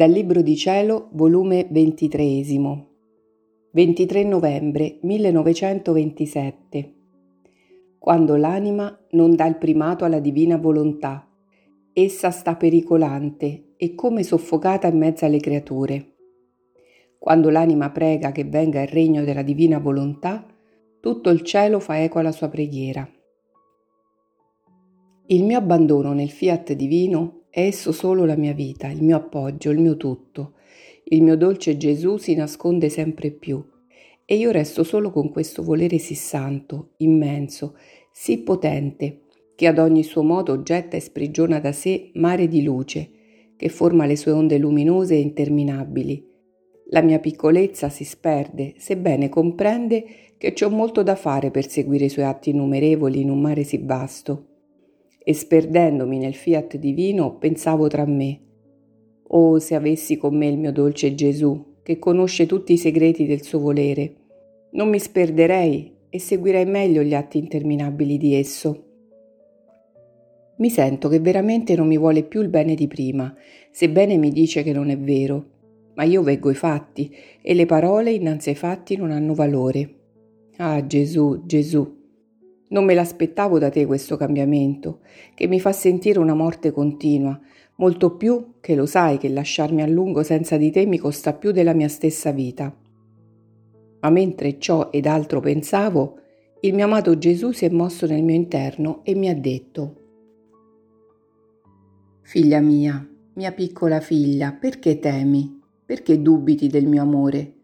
Dal Libro di Cielo, volume 23, 23 novembre 1927. Quando l'anima non dà il primato alla divina volontà, essa sta pericolante e come soffocata in mezzo alle creature. Quando l'anima prega che venga il regno della divina volontà, tutto il cielo fa eco alla sua preghiera. Il mio abbandono nel fiat divino è esso solo la mia vita, il mio appoggio, il mio tutto. Il mio dolce Gesù si nasconde sempre più e io resto solo con questo volere sì santo, immenso, sì potente, che ad ogni suo modo getta e sprigiona da sé mare di luce, che forma le sue onde luminose e interminabili. La mia piccolezza si sperde, sebbene comprende che c'ho molto da fare per seguire i suoi atti innumerevoli in un mare sì vasto e sperdendomi nel fiat divino pensavo tra me, oh se avessi con me il mio dolce Gesù, che conosce tutti i segreti del suo volere, non mi sperderei e seguirei meglio gli atti interminabili di esso. Mi sento che veramente non mi vuole più il bene di prima, sebbene mi dice che non è vero, ma io veggo i fatti e le parole innanzi ai fatti non hanno valore. Ah Gesù, Gesù, non me l'aspettavo da te questo cambiamento, che mi fa sentire una morte continua, molto più che lo sai che lasciarmi a lungo senza di te mi costa più della mia stessa vita. Ma mentre ciò ed altro pensavo, il mio amato Gesù si è mosso nel mio interno e mi ha detto Figlia mia, mia piccola figlia, perché temi? Perché dubiti del mio amore?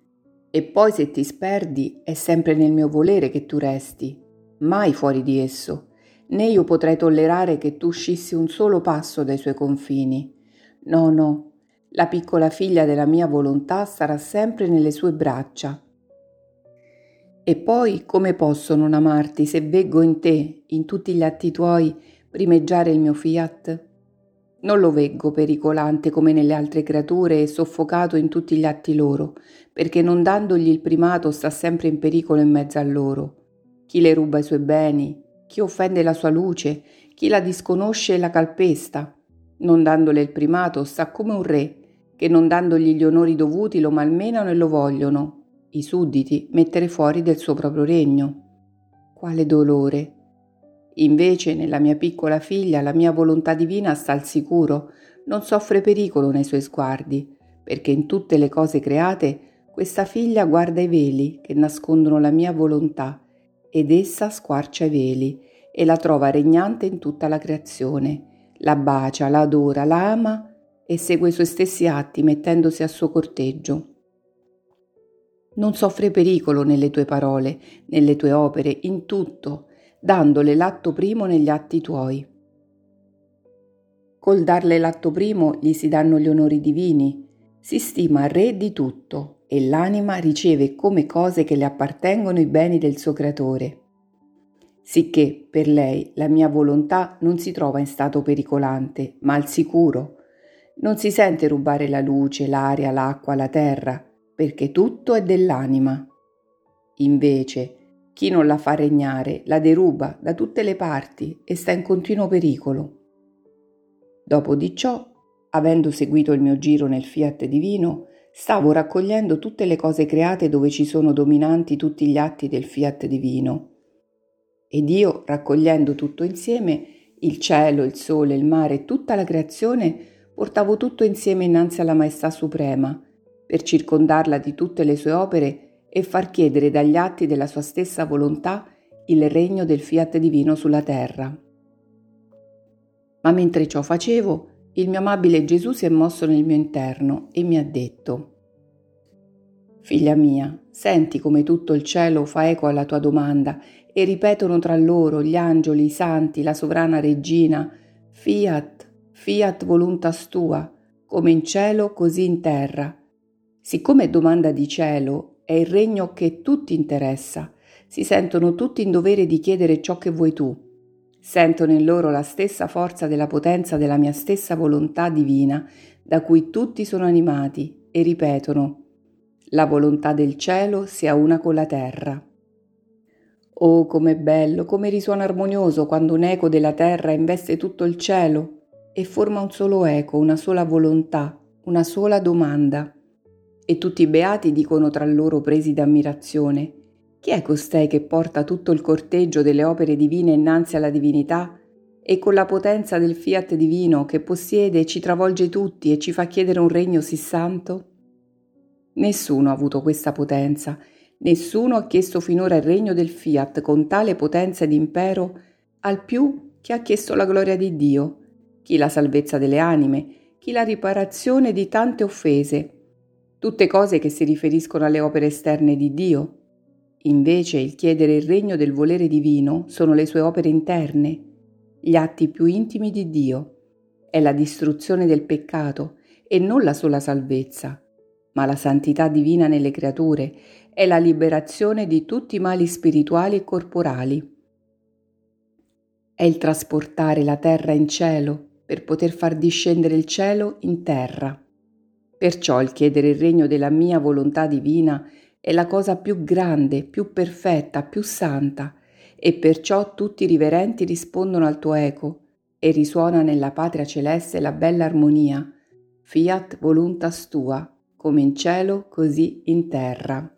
E poi se ti sperdi è sempre nel mio volere che tu resti mai fuori di esso, né io potrei tollerare che tu uscissi un solo passo dai suoi confini. No, no, la piccola figlia della mia volontà sarà sempre nelle sue braccia. E poi come posso non amarti se veggo in te, in tutti gli atti tuoi, primeggiare il mio fiat? Non lo veggo pericolante come nelle altre creature e soffocato in tutti gli atti loro, perché non dandogli il primato sta sempre in pericolo in mezzo a loro chi le ruba i suoi beni, chi offende la sua luce, chi la disconosce e la calpesta. Non dandole il primato sta come un re, che non dandogli gli onori dovuti lo malmenano e lo vogliono, i sudditi, mettere fuori del suo proprio regno. Quale dolore! Invece nella mia piccola figlia la mia volontà divina sta al sicuro, non soffre pericolo nei suoi sguardi, perché in tutte le cose create questa figlia guarda i veli che nascondono la mia volontà ed essa squarcia i veli e la trova regnante in tutta la creazione, la bacia, la adora, la ama e segue i suoi stessi atti mettendosi a suo corteggio. Non soffre pericolo nelle tue parole, nelle tue opere, in tutto, dandole l'atto primo negli atti tuoi. Col darle l'atto primo gli si danno gli onori divini, si stima re di tutto e l'anima riceve come cose che le appartengono i beni del suo creatore. Sicché per lei la mia volontà non si trova in stato pericolante, ma al sicuro. Non si sente rubare la luce, l'aria, l'acqua, la terra, perché tutto è dell'anima. Invece, chi non la fa regnare la deruba da tutte le parti e sta in continuo pericolo. Dopo di ciò, avendo seguito il mio giro nel fiat divino, Stavo raccogliendo tutte le cose create dove ci sono dominanti tutti gli atti del fiat divino. Ed io, raccogliendo tutto insieme, il cielo, il sole, il mare, tutta la creazione, portavo tutto insieme innanzi alla Maestà Suprema, per circondarla di tutte le sue opere e far chiedere dagli atti della sua stessa volontà il regno del fiat divino sulla terra. Ma mentre ciò facevo, il mio amabile Gesù si è mosso nel mio interno e mi ha detto, Figlia mia, senti come tutto il cielo fa eco alla tua domanda e ripetono tra loro gli angeli, i santi, la sovrana regina, fiat, fiat voluntas tua, come in cielo così in terra. Siccome domanda di cielo, è il regno che tutti interessa, si sentono tutti in dovere di chiedere ciò che vuoi tu Sentono in loro la stessa forza della potenza della mia stessa volontà divina, da cui tutti sono animati, e ripetono, la volontà del cielo sia una con la terra. Oh, com'è bello, come risuona armonioso quando un eco della terra investe tutto il cielo e forma un solo eco, una sola volontà, una sola domanda. E tutti i beati dicono tra loro presi d'ammirazione, chi è costei che porta tutto il corteggio delle opere divine innanzi alla divinità e con la potenza del fiat divino che possiede ci travolge tutti e ci fa chiedere un regno sì santo? Nessuno ha avuto questa potenza, nessuno ha chiesto finora il regno del fiat con tale potenza ed impero, al più che ha chiesto la gloria di Dio, chi la salvezza delle anime, chi la riparazione di tante offese, tutte cose che si riferiscono alle opere esterne di Dio. Invece il chiedere il regno del volere divino sono le sue opere interne, gli atti più intimi di Dio. È la distruzione del peccato e non la sola salvezza, ma la santità divina nelle creature è la liberazione di tutti i mali spirituali e corporali. È il trasportare la terra in cielo per poter far discendere il cielo in terra. Perciò il chiedere il regno della mia volontà divina è la cosa più grande, più perfetta, più santa, e perciò tutti i riverenti rispondono al tuo eco e risuona nella patria celeste la bella armonia, fiat voluntas tua, come in cielo così in terra.